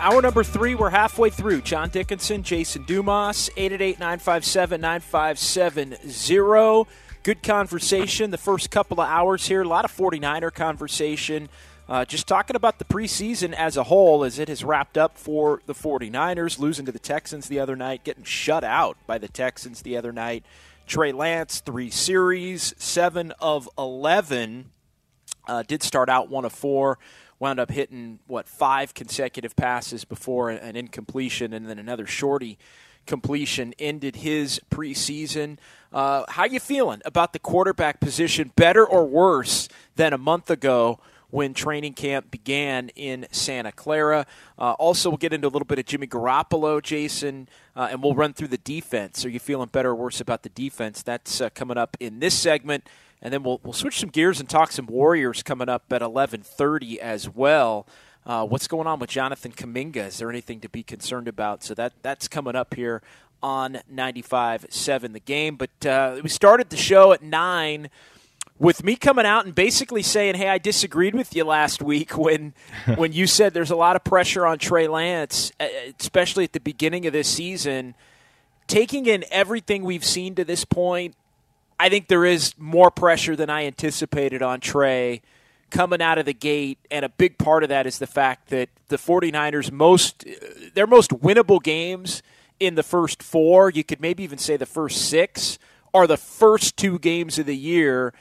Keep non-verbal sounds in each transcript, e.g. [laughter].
Hour number three, we're halfway through. John Dickinson, Jason Dumas, 888-957-9570. Good conversation. The first couple of hours here, a lot of 49er conversation. Uh, just talking about the preseason as a whole as it has wrapped up for the 49ers, losing to the Texans the other night, getting shut out by the Texans the other night. Trey Lance, three series, seven of 11. Uh, did start out one of four wound up hitting what five consecutive passes before an incompletion and then another shorty completion ended his preseason. Uh, how you feeling about the quarterback position? Better or worse than a month ago? When training camp began in Santa Clara. Uh, also, we'll get into a little bit of Jimmy Garoppolo, Jason, uh, and we'll run through the defense. Are you feeling better or worse about the defense? That's uh, coming up in this segment and then we'll we'll switch some gears and talk some Warriors coming up at 11:30 as well. Uh, what's going on with Jonathan Kuminga? Is there anything to be concerned about? So that that's coming up here on 95.7 the game. But uh, we started the show at nine with me coming out and basically saying, "Hey, I disagreed with you last week [laughs] when [laughs] when you said there's a lot of pressure on Trey Lance, especially at the beginning of this season." Taking in everything we've seen to this point, I think there is more pressure than I anticipated on Trey coming out of the gate and a big part of that is the fact that the 49ers most their most winnable games in the first 4, you could maybe even say the first 6 are the first two games of the year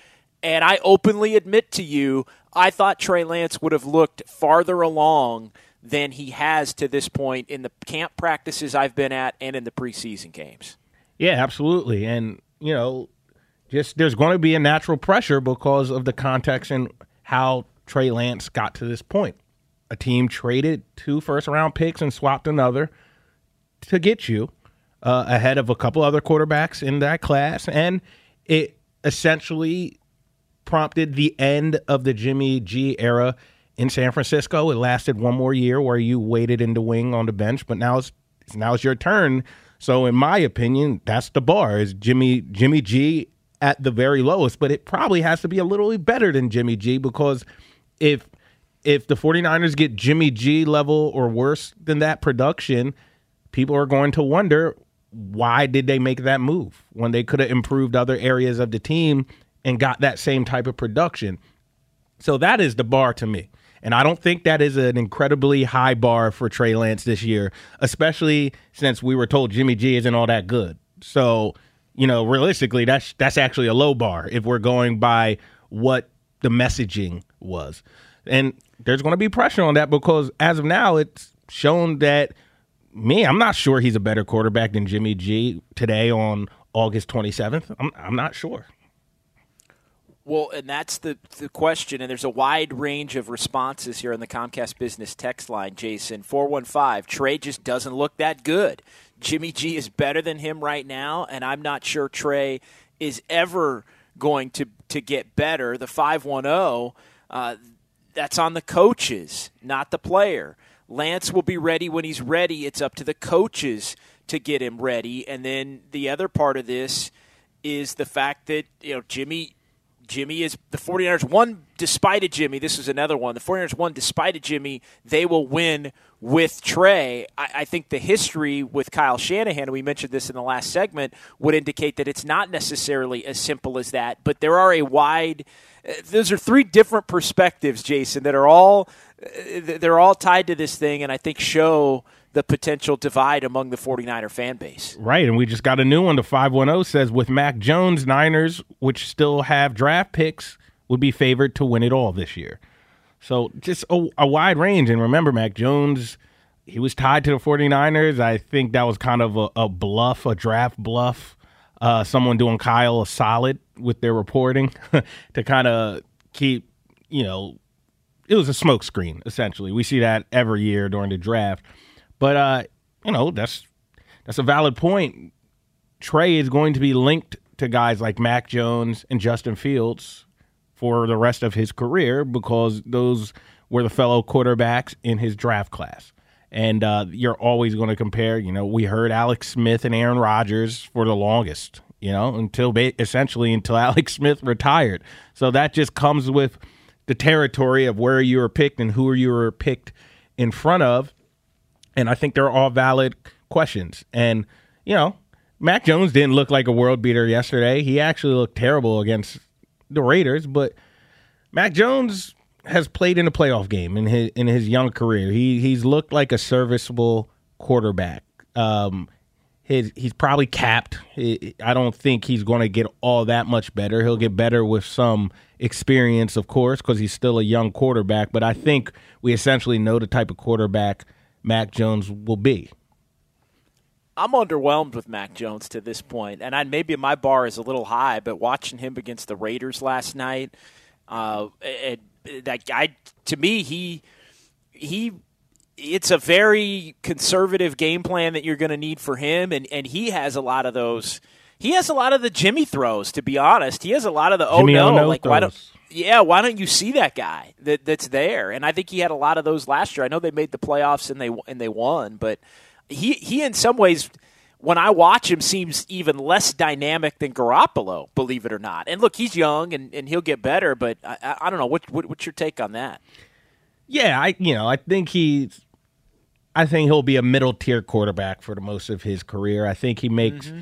and I openly admit to you I thought Trey Lance would have looked farther along than he has to this point in the camp practices I've been at and in the preseason games. Yeah, absolutely. And, you know, just there's going to be a natural pressure because of the context and how Trey Lance got to this point. A team traded two first round picks and swapped another to get you uh, ahead of a couple other quarterbacks in that class. And it essentially prompted the end of the Jimmy G era in San Francisco. It lasted one more year where you waited in the wing on the bench, but now it's now it's your turn. So in my opinion, that's the bar is Jimmy Jimmy G at the very lowest, but it probably has to be a little better than Jimmy G because if if the 49ers get Jimmy G level or worse than that production, people are going to wonder why did they make that move when they could have improved other areas of the team and got that same type of production. So that is the bar to me. And I don't think that is an incredibly high bar for Trey Lance this year, especially since we were told Jimmy G isn't all that good. So you know, realistically, that's that's actually a low bar if we're going by what the messaging was. And there's going to be pressure on that because as of now, it's shown that me, I'm not sure he's a better quarterback than Jimmy G today on August 27th. I'm, I'm not sure. Well, and that's the, the question, and there's a wide range of responses here on the Comcast Business text line, Jason. 415, Trey just doesn't look that good. Jimmy G is better than him right now, and I'm not sure Trey is ever going to, to get better. The 510, uh, that's on the coaches, not the player. Lance will be ready when he's ready. It's up to the coaches to get him ready. And then the other part of this is the fact that, you know, Jimmy Jimmy is the 49ers won despite of Jimmy. This is another one. The 49ers won despite of Jimmy. They will win with Trey. I, I, think the history with Kyle Shanahan, we mentioned this in the last segment, would indicate that it's not necessarily as simple as that. But there are a wide. Uh, those are three different perspectives, Jason, that are all uh, they're all tied to this thing, and I think show the potential divide among the 49er fan base. Right, and we just got a new one. The 510 says with Mac Jones, Niners, which still have draft picks, would be favored to win it all this year. So just a, a wide range. And remember, Mac Jones, he was tied to the 49ers. I think that was kind of a, a bluff, a draft bluff. Uh, someone doing Kyle a solid with their reporting [laughs] to kind of keep, you know, it was a smokescreen, essentially. We see that every year during the draft. But uh, you know, that's that's a valid point. Trey is going to be linked to guys like Mac Jones and Justin Fields for the rest of his career because those were the fellow quarterbacks in his draft class. And uh, you're always going to compare. You know, we heard Alex Smith and Aaron Rodgers for the longest. You know, until essentially until [laughs] Alex Smith retired. So that just comes with the territory of where you were picked and who you were picked in front of. And I think they're all valid questions. And, you know, Mac Jones didn't look like a world beater yesterday. He actually looked terrible against the Raiders, but Mac Jones has played in a playoff game in his in his young career. He he's looked like a serviceable quarterback. Um, his he's probably capped. I don't think he's going to get all that much better. He'll get better with some experience, of course, because he's still a young quarterback. But I think we essentially know the type of quarterback Mac Jones will be. I'm underwhelmed with Mac Jones to this point, and I, maybe my bar is a little high. But watching him against the Raiders last night, uh, it, that guy to me, he he, it's a very conservative game plan that you're going to need for him, and and he has a lot of those. He has a lot of the Jimmy throws. To be honest, he has a lot of the oh Jimmy no, oh no like throws. why don't yeah, why don't you see that guy that that's there? And I think he had a lot of those last year. I know they made the playoffs and they and they won, but he he in some ways when I watch him seems even less dynamic than Garoppolo, believe it or not. And look, he's young and, and he'll get better, but I, I, don't know what, what what's your take on that? Yeah, I you know I think he's I think he'll be a middle tier quarterback for the most of his career. I think he makes mm-hmm.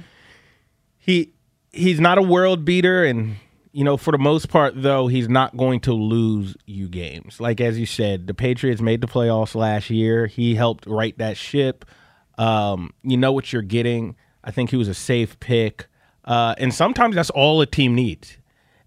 he he's not a world beater and you know, for the most part, though, he's not going to lose you games. Like as you said, the Patriots made the playoffs last year. He helped right that ship. Um, you know what you're getting. I think he was a safe pick. Uh, and sometimes that's all a team needs.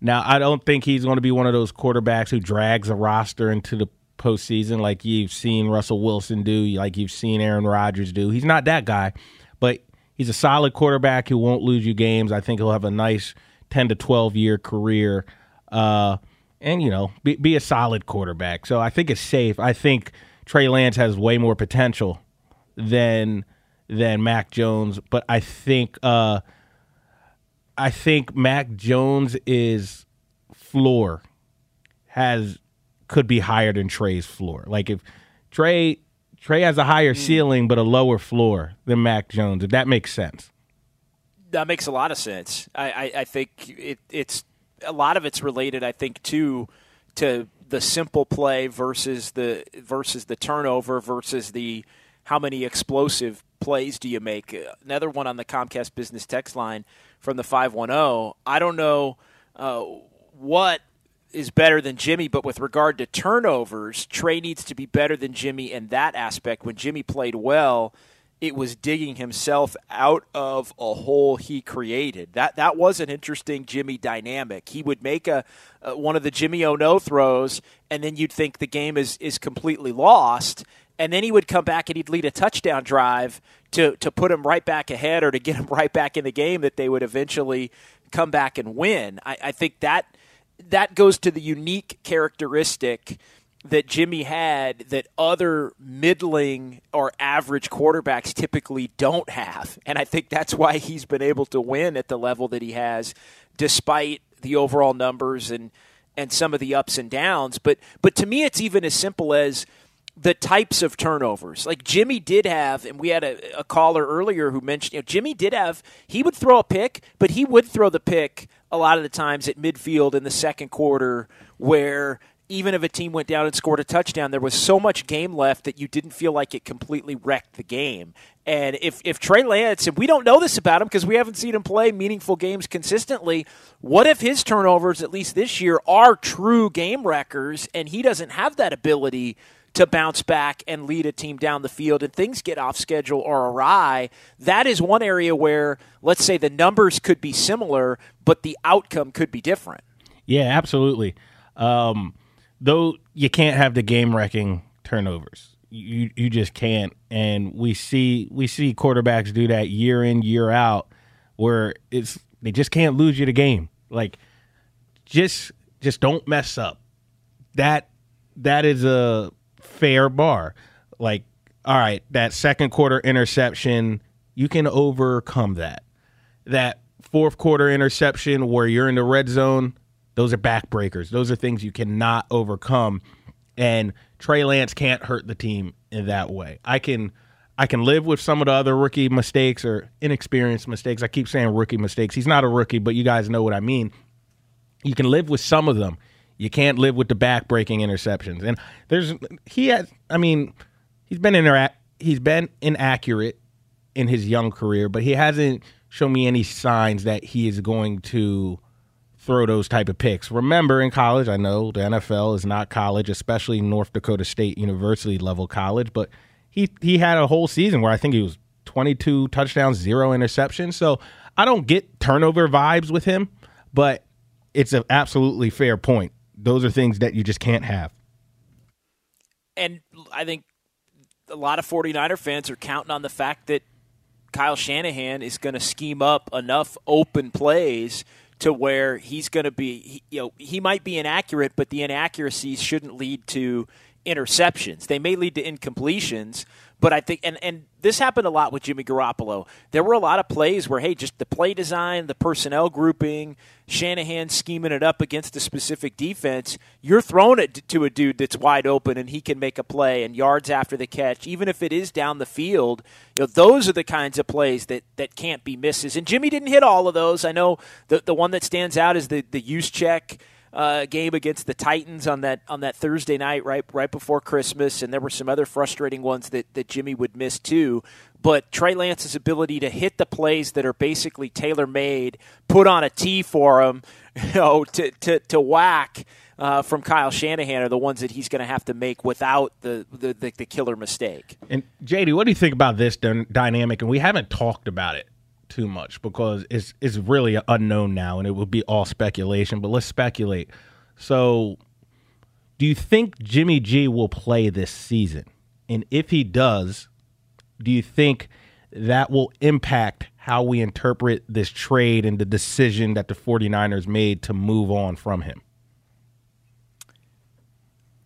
Now, I don't think he's going to be one of those quarterbacks who drags a roster into the postseason like you've seen Russell Wilson do, like you've seen Aaron Rodgers do. He's not that guy, but he's a solid quarterback who won't lose you games. I think he'll have a nice – 10 to 12 year career uh, and, you know, be, be a solid quarterback. So I think it's safe. I think Trey Lance has way more potential than than Mac Jones, but I think uh, I think Mac Jones is floor has could be higher than Trey's floor. Like if Trey Trey has a higher mm. ceiling but a lower floor than Mac Jones, if that makes sense that makes a lot of sense. I, I, I think it, it's a lot of it's related. I think to to the simple play versus the versus the turnover versus the how many explosive plays do you make? Another one on the Comcast business text line from the five one zero. I don't know uh, what is better than Jimmy, but with regard to turnovers, Trey needs to be better than Jimmy in that aspect. When Jimmy played well it was digging himself out of a hole he created. That that was an interesting Jimmy dynamic. He would make a, one of the Jimmy Oh No throws, and then you'd think the game is is completely lost. And then he would come back and he'd lead a touchdown drive to to put him right back ahead or to get [laughs] him right back in the game that they would eventually come back and win. I, I think that that goes to the unique characteristic that Jimmy had that other middling or average quarterbacks typically don't have. And I think that's why he's been able to win at the level that he has despite the overall numbers and and some of the ups and downs. But but to me it's even as simple as the types of turnovers. Like Jimmy did have, and we had a, a caller earlier who mentioned, you know, Jimmy did have, he would throw a pick, but he would throw the pick a lot of the times at midfield in the second quarter where even if a team went down and scored a touchdown, there was so much game left that you didn't feel like it completely wrecked the game. And if, if Trey Lance, and we don't know this about him because we haven't seen him play meaningful games consistently, what if his turnovers, at least this year, are true game wreckers and he doesn't have that ability to bounce back and lead a team down the field and things get off schedule or awry, that is one area where, let's say, the numbers could be similar, but the outcome could be different. Yeah, absolutely. Um, though you can't have the game wrecking turnovers. You you just can't. And we see we see quarterbacks do that year in year out, where it's they just can't lose you the game. Like just just don't mess up. That that is a fair bar. Like all right, that second quarter interception, you can overcome that. That fourth quarter interception where you're in the red zone, those are backbreakers. Those are things you cannot overcome. And Trey Lance can't hurt the team in that way. I can I can live with some of the other rookie mistakes or inexperienced mistakes. I keep saying rookie mistakes. He's not a rookie, but you guys know what I mean. You can live with some of them. You can't live with the back-breaking interceptions. And there's he has I mean, he's been interact he's been inaccurate in his young career, but he hasn't shown me any signs that he is going to throw those type of picks. Remember, in college, I know the NFL is not college, especially North Dakota State University level college, but he he had a whole season where I think he was 22 touchdowns, zero interceptions. So I don't get turnover vibes with him, but it's an absolutely fair point. Those are things that you just can't have. And I think a lot of 49er fans are counting on the fact that Kyle Shanahan is going to scheme up enough open plays to where he's going to be, you know, he might be inaccurate, but the inaccuracies shouldn't lead to interceptions. They may lead to incompletions, but I think, and, and this happened a lot with Jimmy Garoppolo. There were a lot of plays where, hey, just the play design, the personnel grouping, Shanahan scheming it up against a specific defense, you're throwing it to a dude that's wide open and he can make a play and yards after the catch, even if it is down the field. You know, those are the kinds of plays that, that can't be misses. And Jimmy didn't hit all of those. I know the, the one that stands out is the, the Juszczyk uh, game against the Titans on that on that Thursday night, right right before Christmas, and there were some other frustrating ones that, that Jimmy would miss too. But Trey Lance's ability to hit the plays that are basically tailor made, put on a tee for him, [laughs] you know, to to, to whack. Uh, from Kyle Shanahan are the ones that he's going to have to make without the, the, the, the killer mistake. And JD, what do you think about this dynamic? And we haven't talked about it too much because it's it's really unknown now, and it would be all speculation. But let's speculate. So, do you think Jimmy G will play this season? And if he does, do you think that will impact how we interpret this trade and the decision that the 49ers made to move on from him?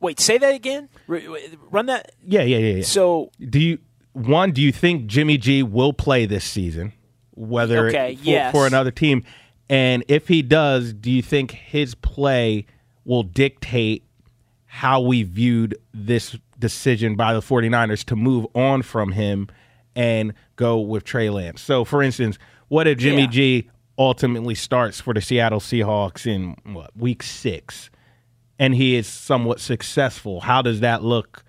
Wait, say that again. Run that. Yeah, yeah, yeah. yeah. So, do you one? Do you think Jimmy G will play this season? Whether okay, for, yes. for another team. And if he does, do you think his play will dictate how we viewed this decision by the 49ers to move on from him and go with Trey Lance? So, for instance, what if Jimmy yeah. G ultimately starts for the Seattle Seahawks in what, week six and he is somewhat successful? How does that look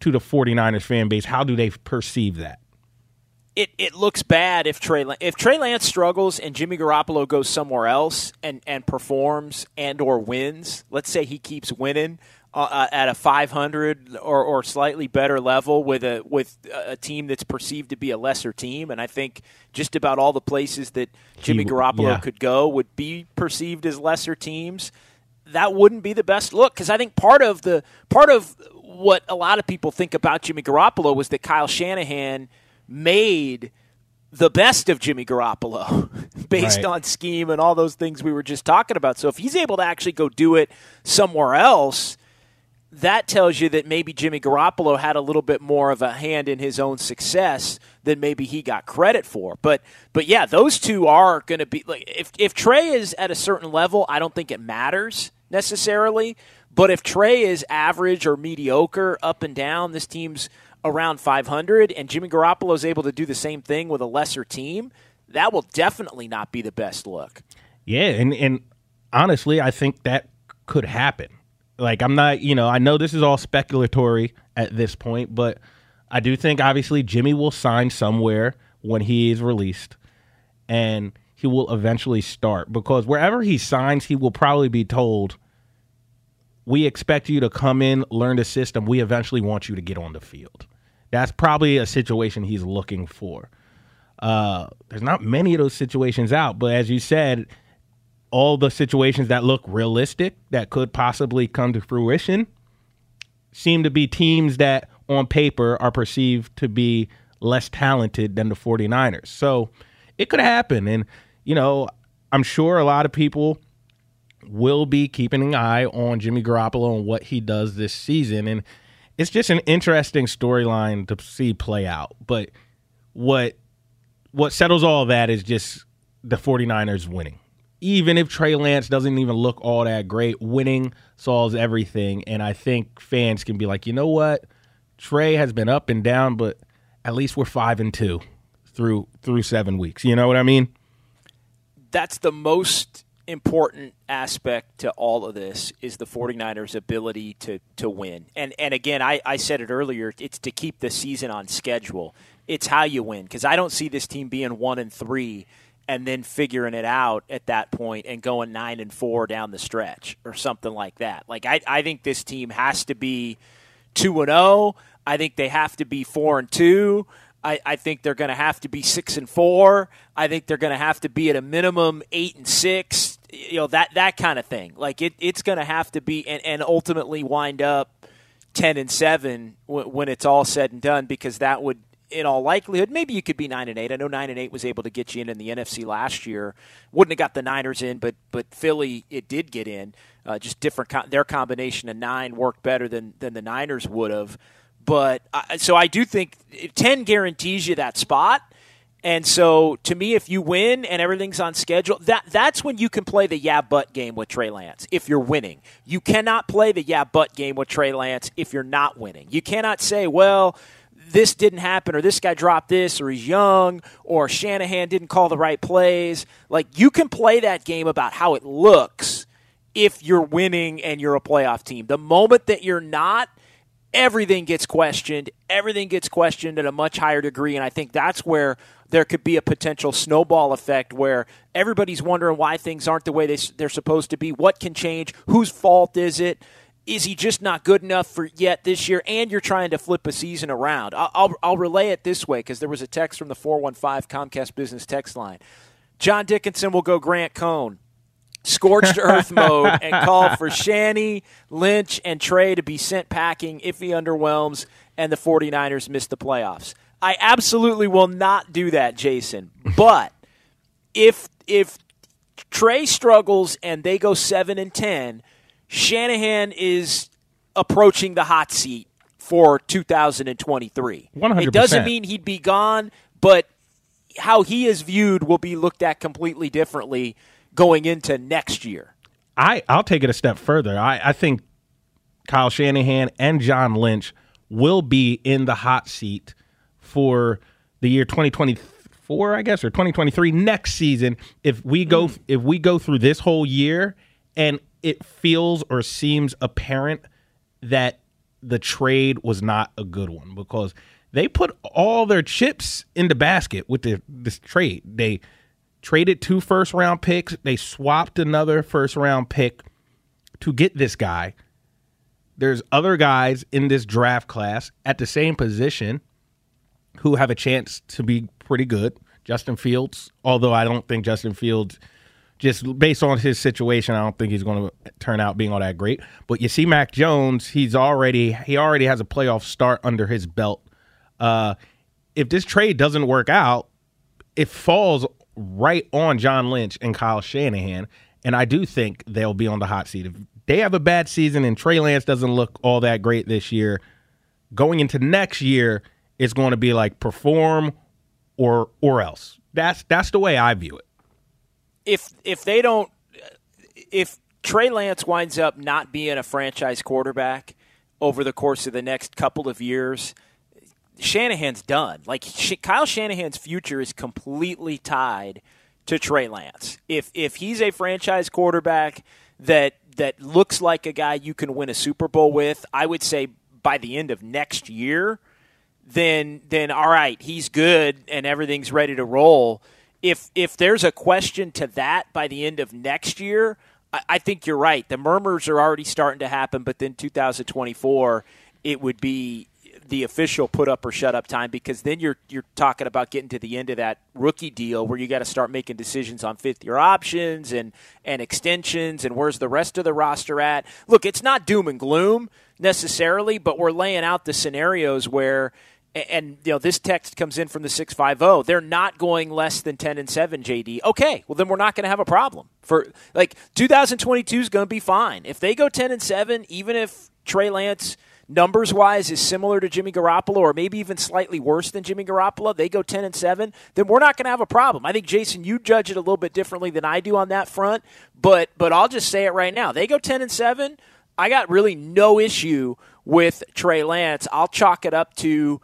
to the 49ers fan base? How do they perceive that? It, it looks bad if Trey if Trey Lance struggles and Jimmy Garoppolo goes somewhere else and, and performs and or wins. Let's say he keeps winning uh, uh at a 500 or, or slightly better level with a with a team that's perceived to be a lesser team, and I think just about all the places that Jimmy he, Garoppolo yeah. could go would be perceived as lesser teams. That wouldn't be the best look because I think part of the part of what a lot of people think about Jimmy Garoppolo was that Kyle Shanahan made the best of Jimmy Garoppolo [laughs] based right. on scheme and all those things we were just talking about. So if he's able to actually go do it somewhere else, that tells you that maybe Jimmy Garoppolo had a little bit more of a hand in his own success than maybe he got credit for. But but yeah, those two are going to be like if if Trey is at a certain level, I don't think it matters necessarily. But if Trey is average or mediocre up and down, this team's around 500 and Jimmy Garoppolo is able to do the same thing with a lesser team, that will definitely not be the best look. Yeah, and and honestly, I think that could happen. Like I'm not, you know, I know this is all speculatory at this point, but I do think obviously Jimmy will sign somewhere when he is released and he will eventually start because wherever he signs, he will probably be told we expect you to come in, learn the system. We eventually want you to get on the field. That's probably a situation he's looking for. Uh, there's not many of those situations out, but as you said, all the situations that look realistic that could possibly come to fruition seem to be teams that on paper are perceived to be less talented than the 49ers. So it could happen. And, you know, I'm sure a lot of people will be keeping an eye on Jimmy Garoppolo and what he does this season. And it's just an interesting storyline to see play out. But what what settles all that is just the 49ers winning. Even if Trey Lance doesn't even look all that great, winning solves everything. And I think fans can be like, you know what? Trey has been up and down, but at least we're five and two through through seven weeks. You know what I mean? That's the most important aspect to all of this is the 49ers ability to to win. And and again, I, I said it earlier, it's to keep the season on schedule. It's how you win because I don't see this team being 1 and 3 and then figuring it out at that point and going 9 and 4 down the stretch or something like that. Like I I think this team has to be 2 and 0. I think they have to be 4 and 2. I, I think they're going to have to be six and four. I think they're going to have to be at a minimum eight and six you know that that kind of thing. Like it, it's going to have to be, and, and ultimately wind up ten and seven w- when it's all said and done, because that would, in all likelihood, maybe you could be nine and eight. I know nine and eight was able to get you in in the NFC last year. Wouldn't have got the Niners in, but but Philly it did get in. Uh, just different. Co- their combination of nine worked better than than the Niners would have. But uh, so I do think ten guarantees you that spot. And so, to me, if you win and everything's on schedule, that that's when you can play the yeah but game with Trey Lance. If you're winning, you cannot play the yeah but game with Trey Lance if you're not winning. You cannot say, well, this didn't happen, or this guy dropped this, or he's young, or Shanahan didn't call the right plays. Like you can play that game about how it looks if you're winning and you're a playoff team. The moment that you're not, everything gets questioned. Everything gets questioned at a much higher degree, and I think that's where there could be a potential snowball effect where everybody's wondering why things aren't the way they, they're supposed to be. What can change? Whose fault is it? Is he just not good enough for yet this year? And you're trying to flip a season around. I'll, I'll, I'll relay it this way because there was a text from the 415 Comcast Business text line. John Dickinson will go Grant Cohn scorched [laughs] earth mode and call for Shanny, Lynch, and Trey to be sent packing if he underwhelms and the 49ers miss the playoffs. I absolutely will not do that, Jason. But if if Trey struggles and they go seven and ten, Shanahan is approaching the hot seat for 2023. 100%. It doesn't mean he'd be gone, but how he is viewed will be looked at completely differently going into next year. I, I'll take it a step further. I, I think Kyle Shanahan and John Lynch will be in the hot seat for the year 2024, I guess, or 2023 next season. If we go mm. if we go through this whole year and it feels or seems apparent that the trade was not a good one because they put all their chips in the basket with the, this trade. They traded two first round picks. They swapped another first round pick to get this guy. There's other guys in this draft class at the same position who have a chance to be pretty good. Justin Fields, although I don't think Justin Fields, just based on his situation, I don't think he's going to turn out being all that great. But you see, Mac Jones, he's already he already has a playoff start under his belt. Uh, if this trade doesn't work out, it falls right on John Lynch and Kyle Shanahan, and I do think they'll be on the hot seat. If they have a bad season and Trey Lance doesn't look all that great this year, going into next year it's going to be like perform or or else. That's that's the way I view it. If if they don't if Trey Lance winds up not being a franchise quarterback over the course of the next couple of years, Shanahan's done. Like Kyle Shanahan's future is completely tied to Trey Lance. If if he's a franchise quarterback that that looks like a guy you can win a Super Bowl with, I would say by the end of next year, then then all right, he's good and everything's ready to roll. If if there's a question to that by the end of next year, I, I think you're right. The murmurs are already starting to happen, but then 2024, it would be the official put up or shut up time because then you're you're talking about getting to the end of that rookie deal where you got to start making decisions on fifth year options and and extensions and where's the rest of the roster at. Look, it's not doom and gloom necessarily, but we're laying out the scenarios where and you know this text comes in from the 650 they're not going less than 10 and 7 jd okay well then we're not going to have a problem for like 2022 is going to be fine if they go 10 and 7 even if trey lance numbers wise is similar to Jimmy Garoppolo or maybe even slightly worse than Jimmy Garoppolo, they go 10 and 7, then we're not going to have a problem. I think Jason you judge it a little bit differently than I do on that front, but but I'll just say it right now. They go 10 and 7, I got really no issue with Trey Lance. I'll chalk it up to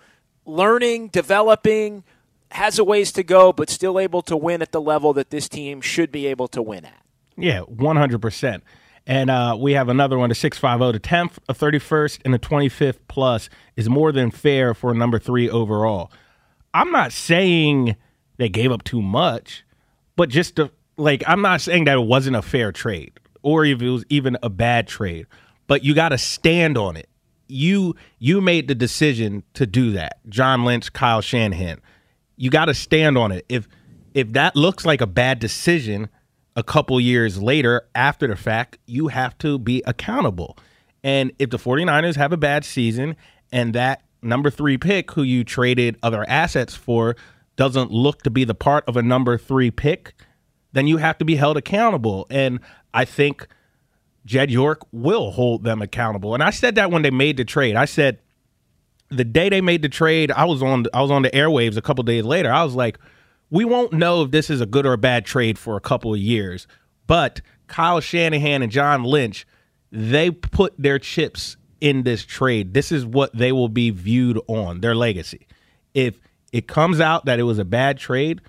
learning, developing, has a ways to go, but still able to win at the level that this team should be able to win at. Yeah, 100%. And uh, we have another one, the 650. The 10th, a 31st, and a 25th plus is more than fair for number three overall. I'm not saying they gave up too much, but just to, like, I'm not saying that it wasn't a fair trade or if it was even a bad trade, but you got to stand on it. You you made the decision to do that. John Lynch, Kyle Shanahan. You got to stand on it. If if that looks like a bad decision, a couple years later after the fact, you have to be accountable. And if the 49ers have a bad season and that number three pick who you traded other assets for doesn't look to be the part of a number three pick, then you have to be held accountable. And I think Jed York will hold them accountable. And I said that when they made the trade. I said the day they made the trade, I was on I was on the airwaves a couple days later. I was like, we won't know if this is a good or a bad trade for a couple of years. But Kyle Shanahan and John Lynch, they put their chips in this trade. This is what they will be viewed on, their legacy. If it comes out that it was a bad trade,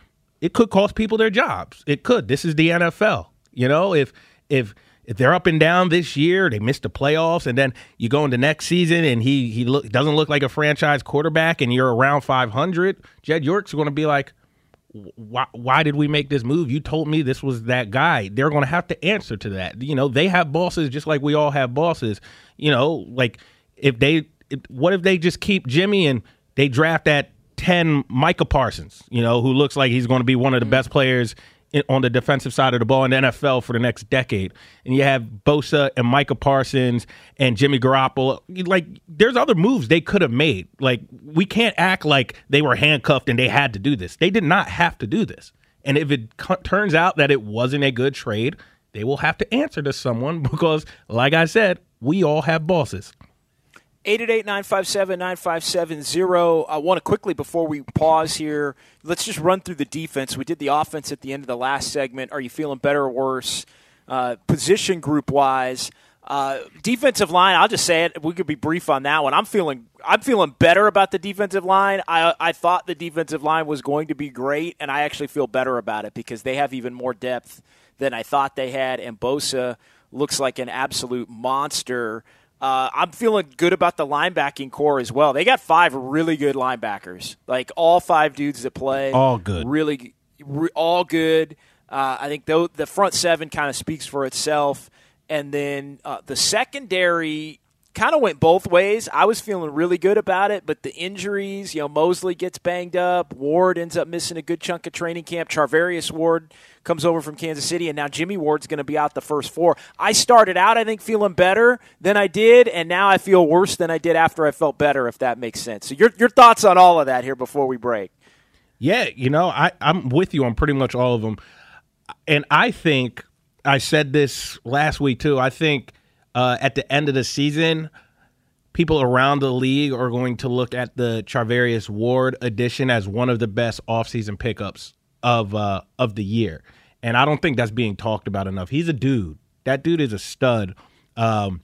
it could cost people their jobs. It could. This is the NFL. You know, if if if they're up and down this year, they missed the playoffs, and then you go into next season and he he look, doesn't look like a franchise quarterback, and you're around 500, Jed York's going to be like, why, why did we make this move? You told me this was that guy. They're going to have to answer to that. You know, they have bosses just like we all have bosses. You know, like if they, if, what if they just keep Jimmy and they draft that 10 Micah Parsons, you know, who looks like he's going to be one of the mm-hmm. best players on the defensive side of the ball in the NFL for the next decade. And you have Bosa and Micah Parsons and Jimmy Garoppolo. Like, there's other moves they could have made. Like, we can't act like they were handcuffed and they had to do this. They did not have to do this. And if it co- turns out that it wasn't a good trade, they will have to answer to someone [laughs] because, like I said, we all have bosses. 888-957-9570. I want to quickly, before we pause here, let's just run through the defense. We did the offense at the end of the last segment. Are you feeling better or worse? Uh, position group wise, uh, defensive line. I'll just say it. We could be brief on that one. I'm feeling I'm feeling better about the defensive line. I I thought the defensive line was going to be great, and I actually feel better about it because they have even more depth than I thought they had. And Bosa looks like an absolute monster. Uh, I'm feeling good about the linebacking corps as well. They got five really good linebackers, like all five dudes that play, all good, really, re- all good. Uh, I think the, the front seven kind of speaks for itself, and then uh, the secondary kind of went both ways. I was feeling really good about it, but the injuries, you know, Moseley gets banged up, Ward ends up missing a good chunk of training camp, Charvarius Ward comes over from Kansas City, and now Jimmy Ward's going to be out the first four. I started out, I think, feeling better than I did, and now I feel worse than I did after I felt better, if that makes sense. So, your, your thoughts on all of that here before we break? Yeah, you know, I, I'm with you on pretty much all of them. And I think I said this last week too. I think uh, at the end of the season, people around the league are going to look at the Charvarius Ward addition as one of the best offseason pickups of uh, of the year. And I don't think that's being talked about enough. He's a dude. That dude is a stud. Um,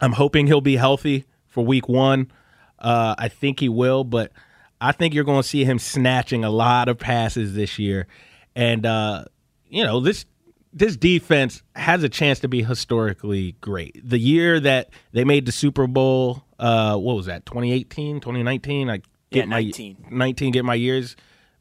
I'm hoping he'll be healthy for week one. Uh, I think he will, but I think you're going to see him snatching a lot of passes this year. And, uh, you know, this this defense has a chance to be historically great. The year that they made the Super Bowl, uh, what was that? 2018, 2019? I get yeah, 19. my 19 get my years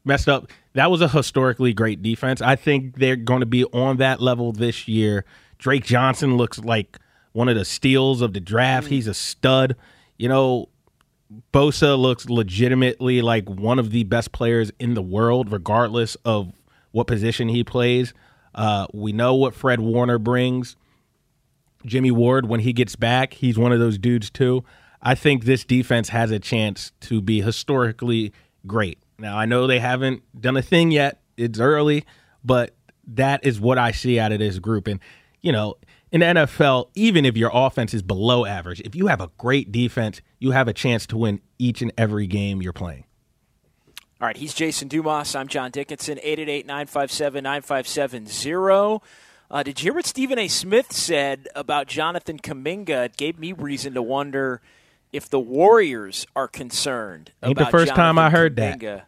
messed up. That was a historically great defense. I think they're going to be on that level this year Drake Jackson looks like one of the steals of the draft. He's a stud. You know, Bosa looks legitimately like one of the best players in the world, regardless of what position he plays. Uh, we know what Fred Warner brings. Jimmy Ward, when he gets back, he's one of those dudes too. I think this defense has a chance to be historically great. Now, I know they haven't done a thing yet. It's early, but that is what I see out of this group. And, you know, in NFL, even if your offense is below average, if you have a great defense, you have a chance to win each and every game you're playing. All right, he's Jason Dumas. I'm John Dickinson. 888 957 9570. Uh, did you hear what Stephen A. Smith said about Jonathan Kuminga? It gave me reason to wonder if the Warriors are concerned. Ain't the first Jonathan time I heard that.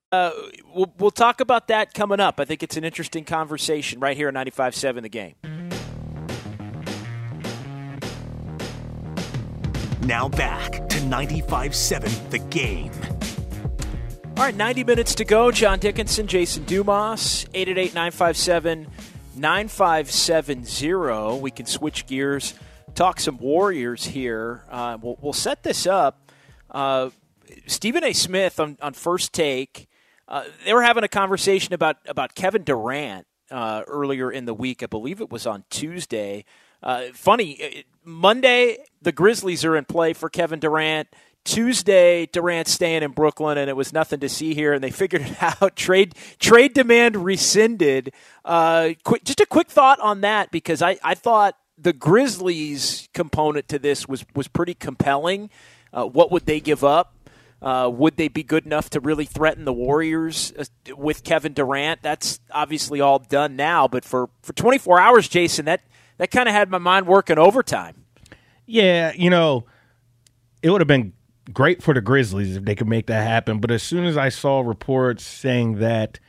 Uh, we'll, we'll talk about that coming up. I think it's an interesting conversation right here at 95.7 The Game. Now back to 95.7 The Game. All right, 90 minutes to go. John Dickinson, Jason Dumas, 888 957 9570. We can switch gears, talk some Warriors here. Uh, we'll, we'll set this up. Uh, Stephen A. Smith on, on First Take, uh, they were having a conversation about, about Kevin Durant uh, earlier in the week. I believe it was on Tuesday. Uh, funny, uh, Monday, the Grizzlies are in play for Kevin Durant. Tuesday, Durant staying in Brooklyn, and it was nothing to see here, and they [laughs] figured it out. Trade trade demand rescinded. Uh, quick, just a quick thought on that because I, I thought the Grizzlies component to this was was pretty compelling. Uh, what would they give up? Uh, would they be good enough to really threaten the Warriors uh, with Kevin Durant? That's obviously all done now, but for, for 24 hours, Jason, that that kind of had my mind working overtime. Yeah, you know, it would have been great for the Grizzlies if they could make that happen. But as soon as I saw reports saying that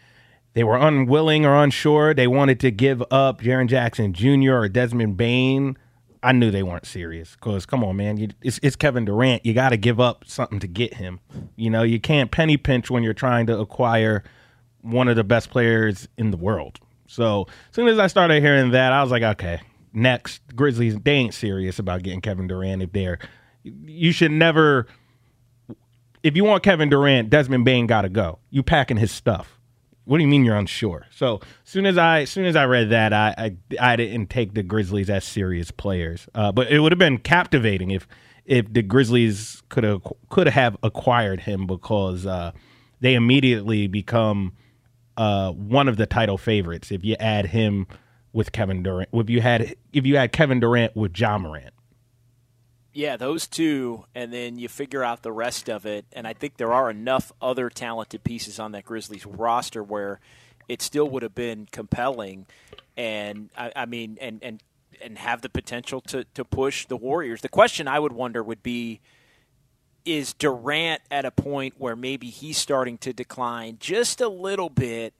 they were unwilling or unsure, they wanted to give up Jaren Jackson Jr. or Desmond Bane, I knew they weren't serious. Because come on, man, you, it's, it's Kevin Durant. You got to give up something to get him. You know, you can't penny pinch when you're trying to acquire one of the best players in the world. So as soon as I started hearing that, I was like, okay, next Grizzlies, they ain't serious about getting Kevin Durant if they're. You should never. If you want Kevin Durant, Desmond Bane got to go. You packing his stuff. What do you mean you're unsure? So soon as I, soon as I read that, I, I, I didn't take the Grizzlies as serious players. Uh, but it would have been captivating if, if the Grizzlies could have could have acquired him because uh, they immediately become uh, one of the title favorites if you add him with Kevin Durant. If you had if you had Kevin Durant with Ja Morant. Yeah, those two, and then you figure out the rest of it. And I think there are enough other talented pieces on that Grizzlies roster where it still would have been compelling. And I, I mean, and and and have the potential to to push the Warriors. The question I would wonder would be. Is Durant at a point where maybe he's starting to decline just a little bit,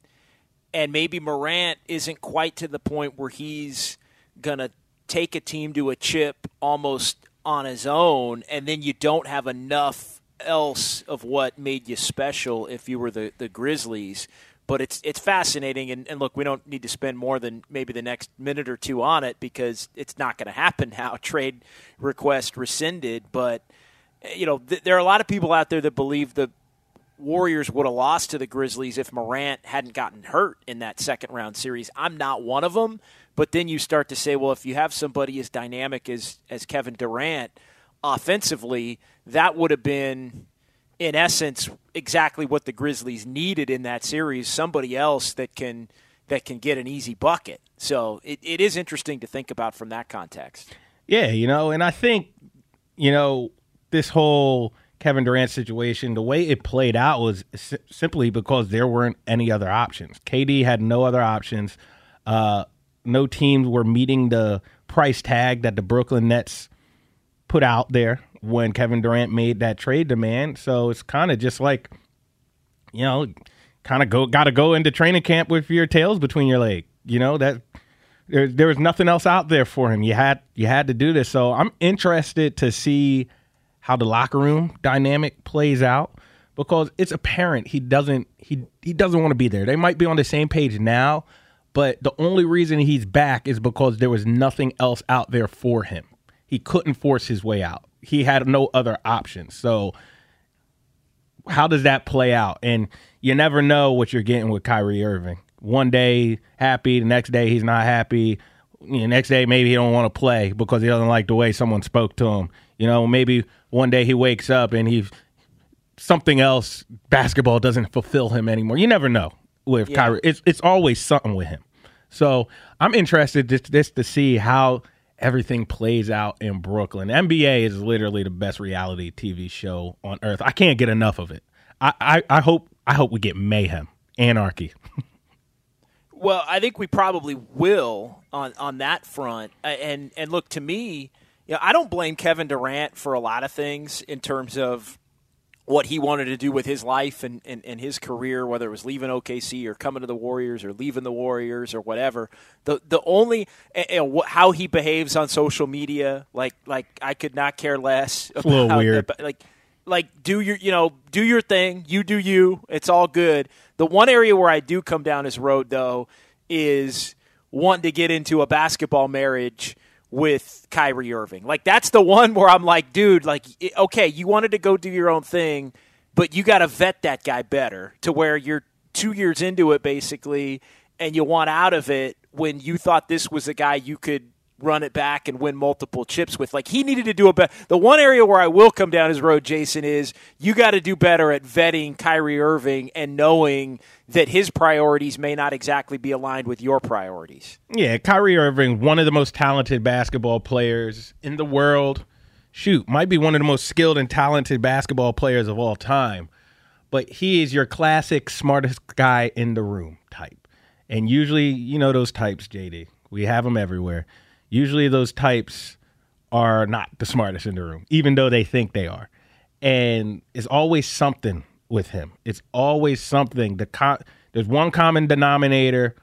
and maybe Morant isn't quite to the point where he's gonna take a team to a chip almost on his own, and then you don't have enough else of what made you special if you were the, the Grizzlies. But it's it's fascinating, and, and look, we don't need to spend more than maybe the next minute or two on it because it's not going to happen [laughs] now. Trade request rescinded, but you know th- there are a lot of people out there that believe the Warriors would have lost to the Grizzlies if Morant hadn't gotten hurt in that second round series. I'm not one of them, but then you start to say, well, if you have somebody as dynamic as as Kevin Durant offensively, that would have been in essence exactly what the Grizzlies needed in that series, somebody else that can that can get an easy bucket. So it, it is interesting to think about from that context. Yeah, you know, and I think, you know, this whole Kevin Durant situation, the way it played out was simply because there weren't any other options. KD had no other options. Uh, no teams were meeting the price tag that the Brooklyn Nets put out there when Kevin Durant made that trade demand. So it's kind of just like, you know, kind of go got to go into training camp with your tails between your legs. You know that there there was nothing else out there for him. You had you had to do this. So I'm interested to see how the locker room dynamic plays out because it's apparent he doesn't he he doesn't want to be there. They might be on the same page now, but the only reason he's back is because there was nothing else out there for him. He couldn't force his way out. He had no other options. So how does that play out? And you never know what you're getting with Kyrie Irving. One day happy, the next day he's not happy. Next day maybe he don't want to play because he doesn't like the way someone spoke to him. You know, maybe one day he wakes up and he's something else. Basketball doesn't fulfill him anymore. You never know with Yeah. Kyrie. It's it's always something with him. So I'm interested just, just to see how everything plays out in Brooklyn. NBA is literally the best reality TV show on earth. I can't get enough of it. I, I, I hope I hope we get mayhem, anarchy. [laughs] Well, I think we probably will on on that front. And and look to me, you know, I don't blame Kevin Durant for a lot of things in terms of what he wanted to do with his life and, and, and his career, whether it was leaving OKC or coming to the Warriors or leaving the Warriors or whatever. The the only and wh- how he behaves on social media, like like I could not care less. [laughs] a little about- weird. about- like like do your you know do your thing you do you it's all good the one area where i do come down his road though is wanting to get into a basketball marriage with Kyrie Irving. Like that's the one where I'm like, dude, like okay, you wanted to go do your own thing, but you got to vet that guy better to where you're 2 years into it basically and you want out of it when you thought this was a guy you could run it back and win multiple chips with. Like he needed to do a better. The one area where I will come down his road, Jason, is you got to do better at vetting Kyrie Irving and knowing that his priorities may not exactly be aligned with your priorities. Yeah, Kyrie Irving, one of the most talented basketball players in the world. Shoot, might be one of the most skilled and talented basketball players of all time. But he is your classic smartest guy in the room type. And usually, you know those types, JD. We have them everywhere. Usually those types are not the smartest in the room, even though they think they are. And it's always something with him. It's always something. The co- there's one common denominator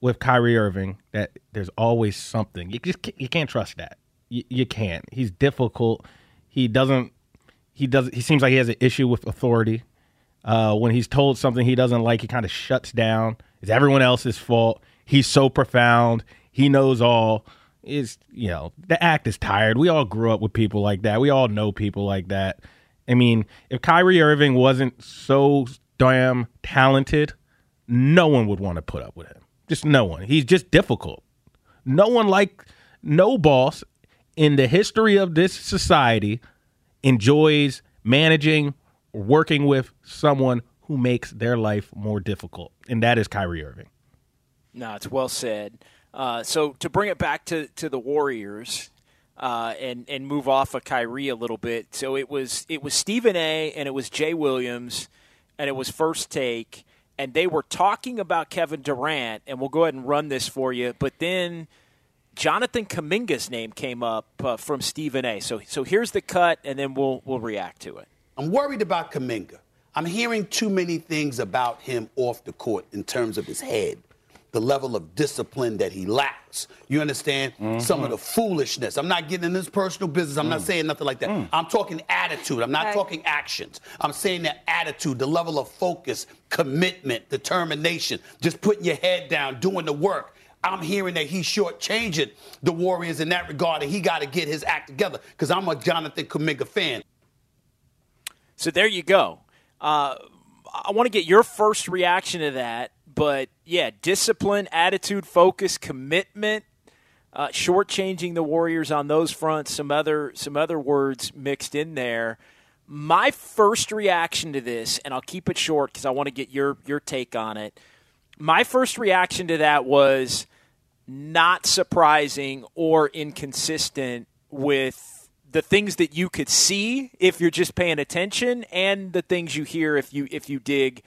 with Kyrie Irving that there's always something. You just can't, you can't trust that. You, you can't. He's difficult. He doesn't. He does. He seems like he has an issue with authority. Uh, when he's told something he doesn't like, he kind of shuts down. It's everyone else's fault. He's so profound. He knows all. Is you know the act is tired. We all grew up with people like that. We all know people like that. I mean, if Kyrie Irving wasn't so damn talented, no one would want to put up with him. Just no one. He's just difficult. No one like no boss in the history of this society enjoys managing working with someone who makes their life more difficult, and that is Kyrie Irving. No, it's well said. Uh, so to bring it back to, to the Warriors uh, and and move off of Kyrie a little bit. So it was it was Stephen A. and it was Jay Williams and it was first take and they were talking about Kevin Durant and we'll go ahead and run this for you. But then Jonathan Kuminga's name came up uh, from Stephen A. So so here's the cut and then we'll we'll react to it. I'm worried about Kaminga. I'm hearing too many things about him off the court in terms of his head. The level of discipline that he lacks. You understand? Mm-hmm. Some of the foolishness. I'm not getting in this personal business. I'm mm. not saying nothing like that. Mm. I'm talking attitude. I'm not okay. talking actions. I'm saying that attitude, the level of focus, commitment, determination, just putting your head down, doing the work. I'm hearing that he's shortchanging the Warriors in that regard, and he got to get his act together because I'm a Jonathan Kuminga fan. So there you go. Uh, I want to get your first reaction to that but yeah, discipline, attitude, focus, commitment, uh, shortchanging the Warriors on those fronts. Some other some other words mixed in there. My first reaction to this, and I'll keep it short because I want to get your your take on it. My first reaction to that was not surprising or inconsistent with the things that you could see if you're just paying attention and the things you hear if you if you dig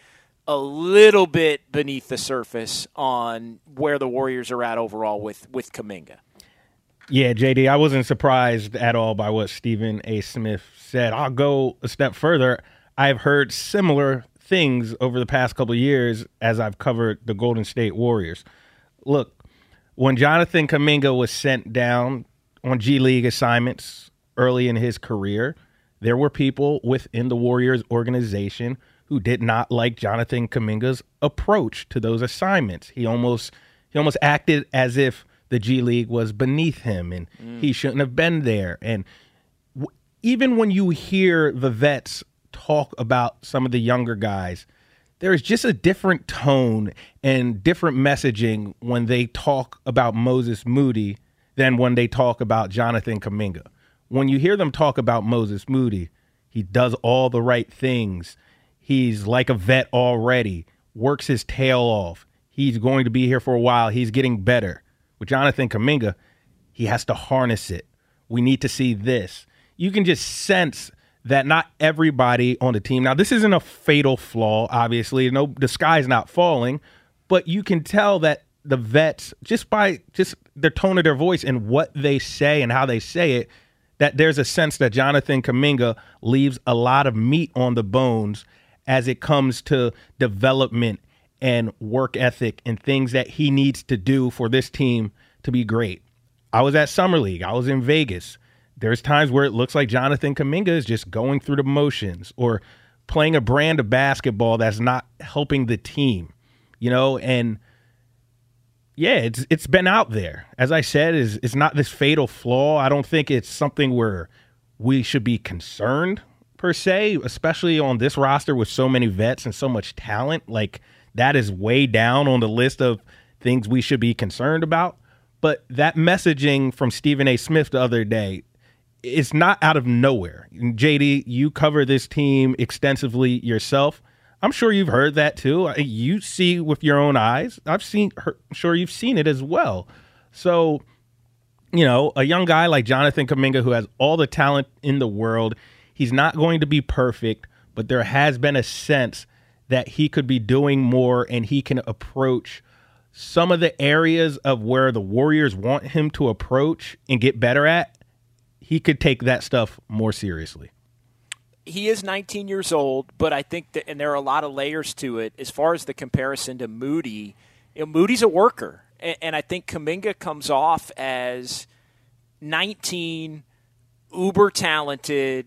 a little bit beneath the surface on where the Warriors are at overall with with Kuminga. Yeah, JD, I wasn't surprised at all by what Stephen A. Smith said. I'll go a step further. I've heard similar things over the past couple years as I've covered the Golden State Warriors. Look, when Jonathan Kuminga was sent down on G League assignments early in his career, there were people within the Warriors organization who did not like Jonathan Kuminga's approach to those assignments. He almost he almost acted as if the G League was beneath him and mm. he shouldn't have been there. And w- even when you hear the vets talk about some of the younger guys, there is just a different tone and different messaging when they talk about Moses Moody than when they talk about Jonathan Kuminga. When you hear them talk about Moses Moody, he does all the right things. He's like a vet already, works his tail off. He's going to be here for a while. He's getting better. With Jonathan Kuminga, he has to harness it. We need to see this. You can just sense that not everybody on the team. Now, this isn't a fatal flaw, obviously. No, the sky's not falling, but you can tell that the vets, just by just the tone of their voice and what they say and how they say it, that there's a sense that Jonathan Kuminga leaves a lot of meat on the bones as it comes to development and work ethic and things that he needs to do for this team to be great. I was at Summer League, I was in Vegas. There's times where it looks like Jonathan Kuminga is just going through the motions or playing a brand of basketball that's not helping the team, you know, and yeah, it's it's been out there. As I said, is it's not this fatal flaw. I don't think it's something where we should be concerned per se, especially on this roster with so many vets and so much talent. Like that is way down on the list of things we should be concerned about. But that messaging from Stephen A. Smith the other day, it's not out of nowhere. JD, you cover this team extensively yourself. I'm sure you've heard that too. You see with your own eyes. I've seen, I'm sure you've seen it as well. So, you know, a young guy like Jonathan Kuminga who has all the talent in the world, He's not going to be perfect, but there has been a sense that he could be doing more and he can approach some of the areas of where the Warriors want him to approach and get better at. He could take that stuff more seriously. He is 19 years old, but I think that, and there are a lot of layers to it as far as the comparison to Moody. You know, Moody's a worker, and, and I think Kuminga comes off as 19, uber talented,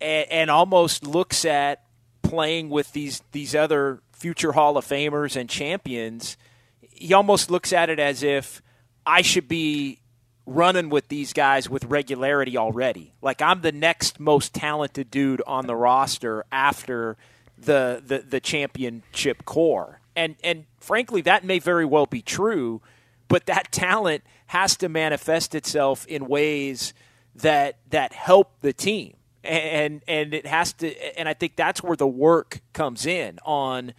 and, and almost looks at playing with these these other future Hall of Famers and champions. He almost looks at it as if I should be running with these guys with regularity already. Like I'm the next most talented dude on the roster after the the, the championship core. And and frankly that may very well be true, but that talent has to manifest itself in ways that that help the team and and it has to and I think that's where the work comes in on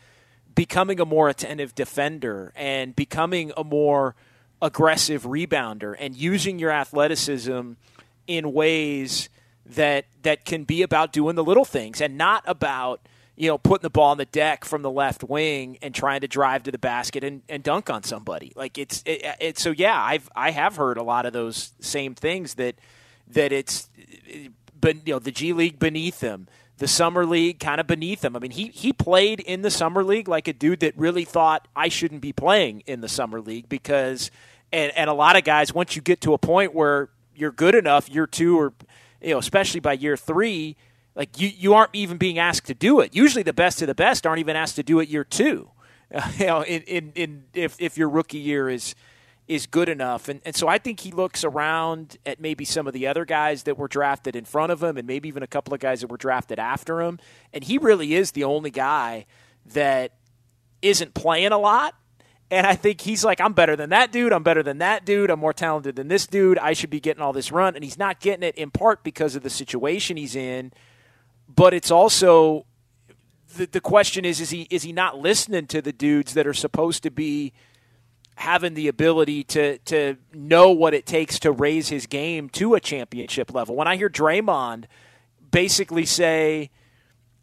becoming a more attentive defender and becoming a more aggressive rebounder and using your athleticism in ways that that can be about doing the little things and not about you know putting the ball on the deck from the left wing and trying to drive to the basket and, and dunk on somebody. Like it's it, so yeah I've I have heard a lot of those same things that that it's but you know the G League beneath him, the summer league kind of beneath him. I mean, he he played in the summer league like a dude that really thought I shouldn't be playing in the summer league because and and a lot of guys once you get to a point where you're good enough year 2 or you know, especially by year 3, like you you aren't even being asked to do it. Usually the best of the best aren't even asked to do it year 2. Uh, [laughs] you know, in, in in if if your rookie year is is good enough. And, and so I think he looks around at maybe some of the other guys that were drafted in front of him and maybe even a couple of guys that were drafted after him. And he really is the only guy that isn't playing a lot. And I think he's like, I'm better than that dude. I'm better than that dude. I'm more talented than this dude. I should be getting all this run. And he's not getting it in part because of the situation he's in, but it's also the, the question is is he is he not listening to the dudes that are supposed to be – having the ability to to know what it takes to raise his game to a championship level. When I hear Draymond basically say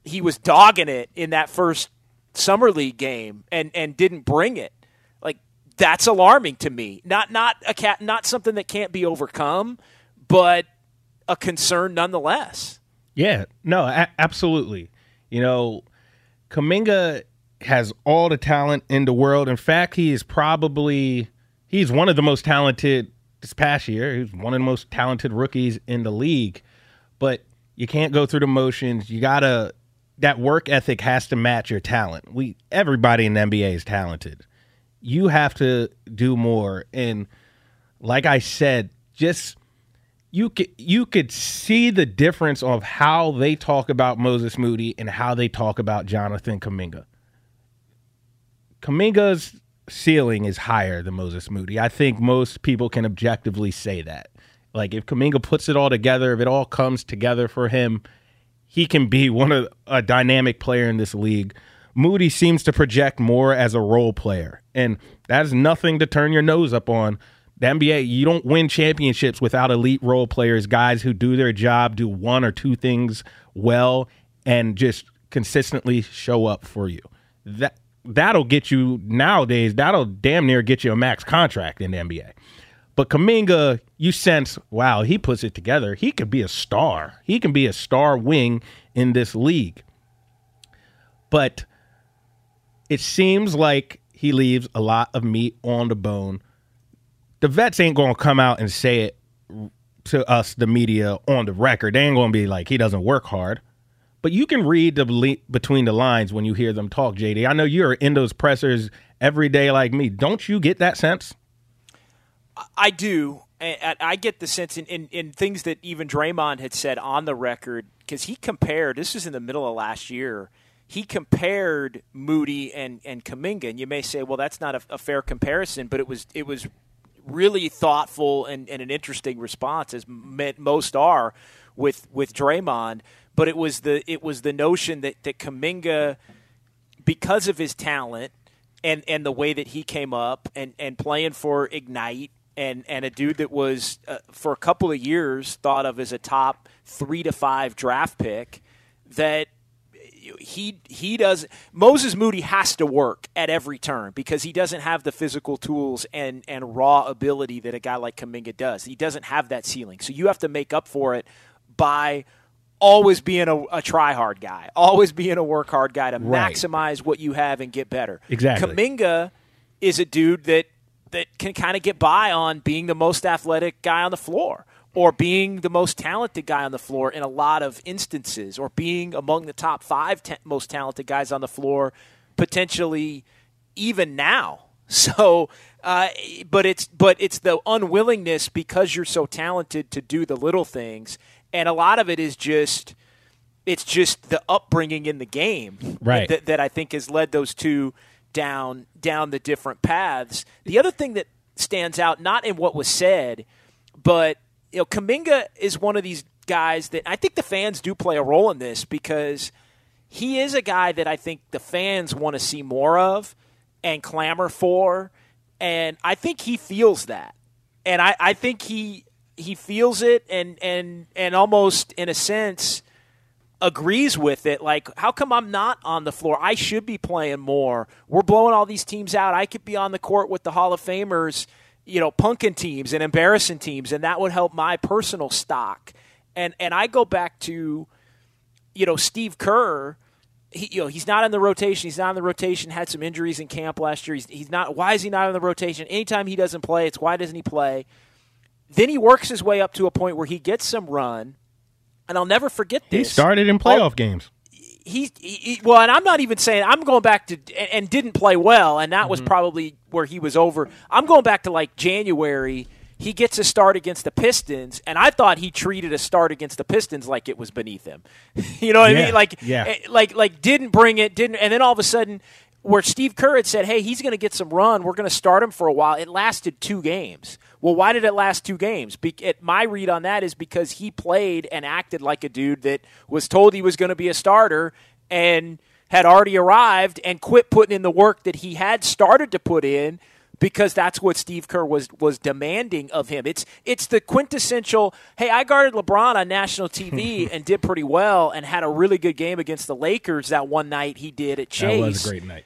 he was dogging it in that first summer league game and and didn't bring it, like that's alarming to me. Not not a cat, not something that can't be overcome, but a concern nonetheless. Yeah, no, a- absolutely. You know, Kuminga has all the talent in the world. In fact, he is probably he's one of the most talented this past year. He's one of the most talented rookies in the league. But you can't go through the motions. You gotta that work ethic has to match your talent. We everybody in the NBA is talented. You have to do more. And like I said, just you could you could see the difference of how they talk about Moses Moody and how they talk about Jonathan Kuminga. Kuminga's ceiling is higher than Moses Moody. I think most people can objectively say that. Like if Kuminga puts it all together, if it all comes together for him, he can be one of a dynamic player in this league. Moody seems to project more as a role player, and that is nothing to turn your nose up on. The NBA, you don't win championships without elite role players, guys who do their job, do one or two things well, and just consistently show up for you. That that'll get you nowadays. That'll damn near get you a max contract in the NBA. But Kuminga, you sense, wow, he puts it together. He could be a star. He can be a star wing in this league. But it seems like he leaves a lot of meat on the bone. The vets ain't going to come out and say it to us, the media, on the record. They ain't going to be like, he doesn't work hard but you can read the le- between the lines when you hear them talk, JD. I know you're in those pressers every day like me. Don't you get that sense? I do. I get the sense in, in, in things that even Draymond had said on the record, because he compared, this was in the middle of last year, he compared Moody and, and Kuminga. And you may say, well, that's not a, a fair comparison, but it was it was really thoughtful and, and an interesting response, as most are with, with Draymond but it was the it was the notion that that Kuminga, because of his talent and and the way that he came up and and playing for Ignite and and a dude that was uh, for a couple of years thought of as a top three to five draft pick that he he does Moses Moody has to work at every turn because he doesn't have the physical tools and and raw ability that a guy like Kuminga does. He doesn't have that ceiling. So you have to make up for it by always being a, a try hard guy, always being a work hard guy to right. maximize what you have and get better. Exactly. Kuminga is a dude that that can kind of get by on being the most athletic guy on the floor or being the most talented guy on the floor in a lot of instances or being among the top 5 te- most talented guys on the floor potentially even now. [laughs] So uh, but it's but it's the unwillingness because you're so talented to do the little things and a lot of it is just it's just the upbringing in the game right. that, that I think has led those two down down the different paths. The other thing that stands out, not in what was said, but you know, Kuminga is one of these guys that I think the fans do play a role in this because he is a guy that I think the fans want to see more of and clamor for, and I think he feels that, and I, I think he he feels it and and and almost in a sense agrees with it like how come I'm not on the floor I should be playing more we're blowing all these teams out I could be on the court with the Hall of Famers you know punking teams and embarrassing teams and that would help my personal stock and and I go back to you know, Steve Kerr. He, you know, he's not in the rotation. He's not in the rotation. Had some injuries in camp last year. He's, he's not. Why is he not in the rotation? Anytime he doesn't play, it's why doesn't he play? Then he works his way up to a point where he gets some run, and I'll never forget this. He started in playoff games. He, he, well, and I'm not even saying I'm going back to and, and didn't play well, and that mm-hmm. was probably where he was over. I'm going back to like January he gets a start against the Pistons, and I thought he treated a start against the Pistons like it was beneath him. [laughs] you know what yeah, I mean? Like, yeah. Eh, like, like didn't bring it, didn't, and then all of a sudden, where Steve Kerr had said, "Hey, he's going to get some run. We're going to start him for a while." It lasted two games. Well, why did it last two games? Be- it, my read on that is because he played and acted like a dude that was told he was going to be a starter and had already arrived and quit putting in the work that he had started to put in because that's what Steve Kerr was was demanding of him. It's it's the quintessential. Hey, I guarded LeBron on national TV [laughs] and did pretty well, and had a really good game against the Lakers that one night. He did at Chase. That was a great night.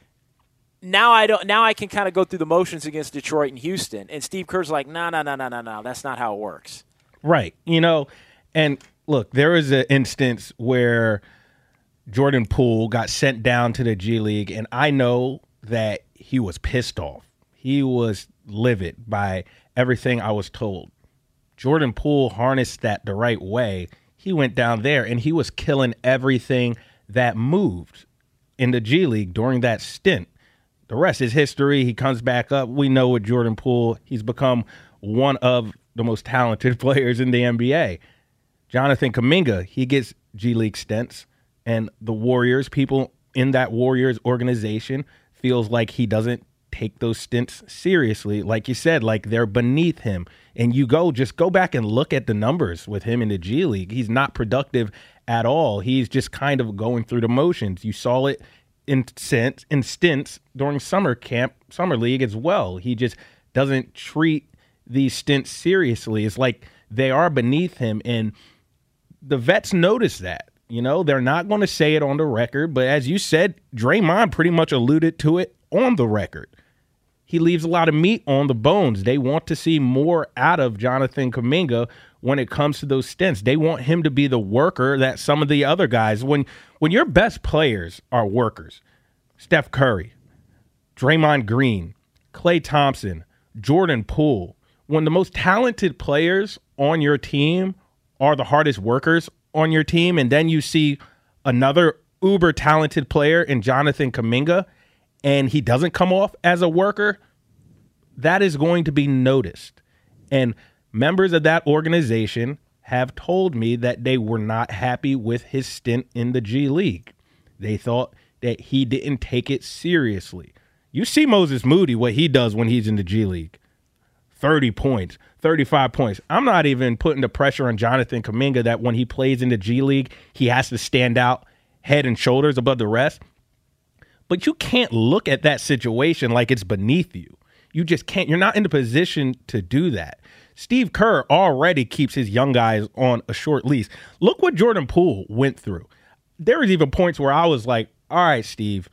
Now I don't. Now I can kind of go through the motions against Detroit and Houston, and Steve Kerr's like, no, no, no, no, no, no. That's not how it works. Right. You know, and look, there was an instance where Jordan Poole got sent down to the G League, and I know that he was pissed off he was livid by everything I was told. Jordan Poole harnessed that the right way. He went down there and he was killing everything that moved in the G League during that stint. The rest is history. He comes back up. We know with Jordan Poole, he's become one of the most talented [laughs] players in the NBA. Jonathan Kuminga, he gets G League stints, and the Warriors, people in that Warriors organization, feels like he doesn't take those stints seriously. Like you said, like they're beneath him. And you go, just go back and look at the numbers with him in the G League. He's not productive at all. He's just kind of going through the motions. You saw it in stints, during summer camp, summer league as well. He just doesn't treat these stints seriously. It's like they are beneath him. And the vets notice that. You know, they're not going to say it on the record, but as you said, Draymond pretty much alluded to it on the record he leaves a lot of meat on the bones. They want to see more out of Jonathan Kuminga when it comes to those stints. They want him to be the worker that some of the other guys when when your best players are workers. Steph Curry, Draymond Green, Klay Thompson, Jordan Poole, when the most talented players on your team are the hardest workers on your team and then you see another uber talented player in Jonathan Kuminga and he doesn't come off as a worker, that is going to be noticed. And members of that organization have told me that they were not happy with his stint in the G League. They thought that he didn't take it seriously. You see Moses Moody, what he does when he's in the G League 30 points, 35 points. I'm not even putting the pressure on Jonathan Kuminga that when he plays in the G League, he has to stand out head and shoulders above the rest. But you can't look at that situation like it's beneath you. You just can't. You're not in the position to do that. Steve Kerr already keeps his young guys on a short lease. Look what Jordan Poole went through. There was even points where I was like, all right, Steve,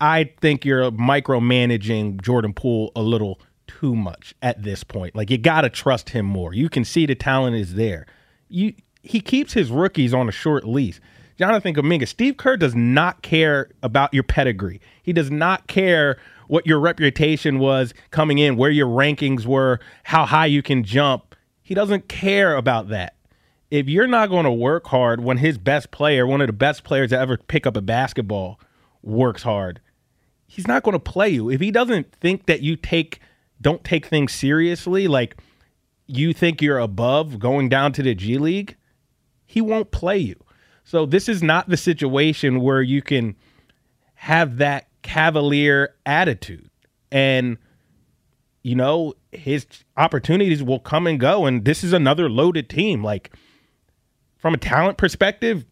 I think you're micromanaging Jordan Poole a little too much at this point. Like you got to trust him more. You can see the talent is there. You he keeps his rookies on a short lease. Jonathan Kuminga, Steve Kerr does not care about your pedigree. He does not care what your reputation was coming in, where your rankings were, how high you can jump. He doesn't care about that. If you're not going to work hard when his best player, one of the best players to ever pick up a basketball, works hard, he's not going to play you. If he doesn't think that you take don't take things seriously, like you think you're above going down to the G League, he won't play you. So this is not the situation where you can have that cavalier attitude. And you know, his opportunities will come and go and this is another loaded team like from a talent perspective,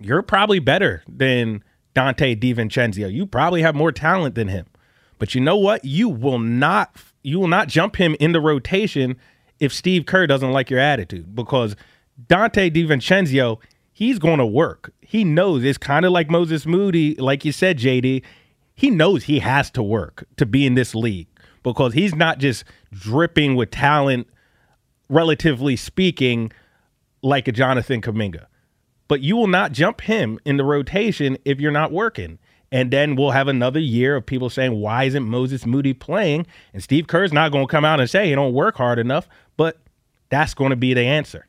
you're probably better than Donte DiVincenzo. You probably have more talent than him. But you know what? You will not you will not jump him in the rotation if Steve Kerr doesn't like your attitude because Donte DiVincenzo he's going to work. He knows it's kind of like Moses Moody, like you said, JD. He knows he has to work to be in this league because he's not just dripping with talent, relatively speaking, like a Jonathan Kuminga. but you will not jump him in the rotation if you're not working. And then we'll have another year of people saying, why isn't Moses Moody playing? And Steve Kerr's not going to come out and say he don't work hard enough, but that's going to be the answer.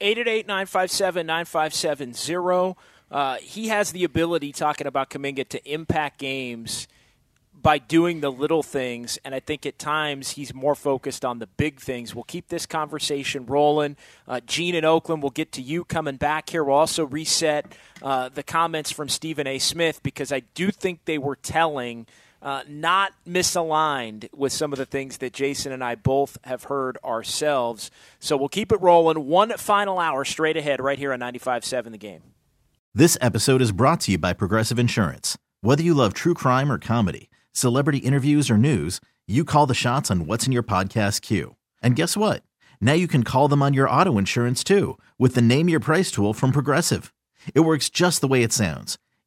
888-957-9570. Uh, he has the ability, talking about Kuminga, to impact games – by doing the little things. And I think at times he's more focused on the big things. We'll keep this conversation rolling. Uh, Gene in Oakland, we'll get to you coming back here. We'll also reset uh, the comments from Stephen A. Smith because I do think they were telling. Uh, not misaligned with some of the things that Jason and I both have heard ourselves. So we'll keep it rolling. One final hour straight ahead, right here on 95.7 The Game. This episode is brought to you by Progressive Insurance. Whether you love true crime or comedy, celebrity interviews, or news, you call the shots on what's in your podcast queue. And guess what? Now you can call them on your auto insurance too with the Name Your Price tool from Progressive. It works just the way it sounds.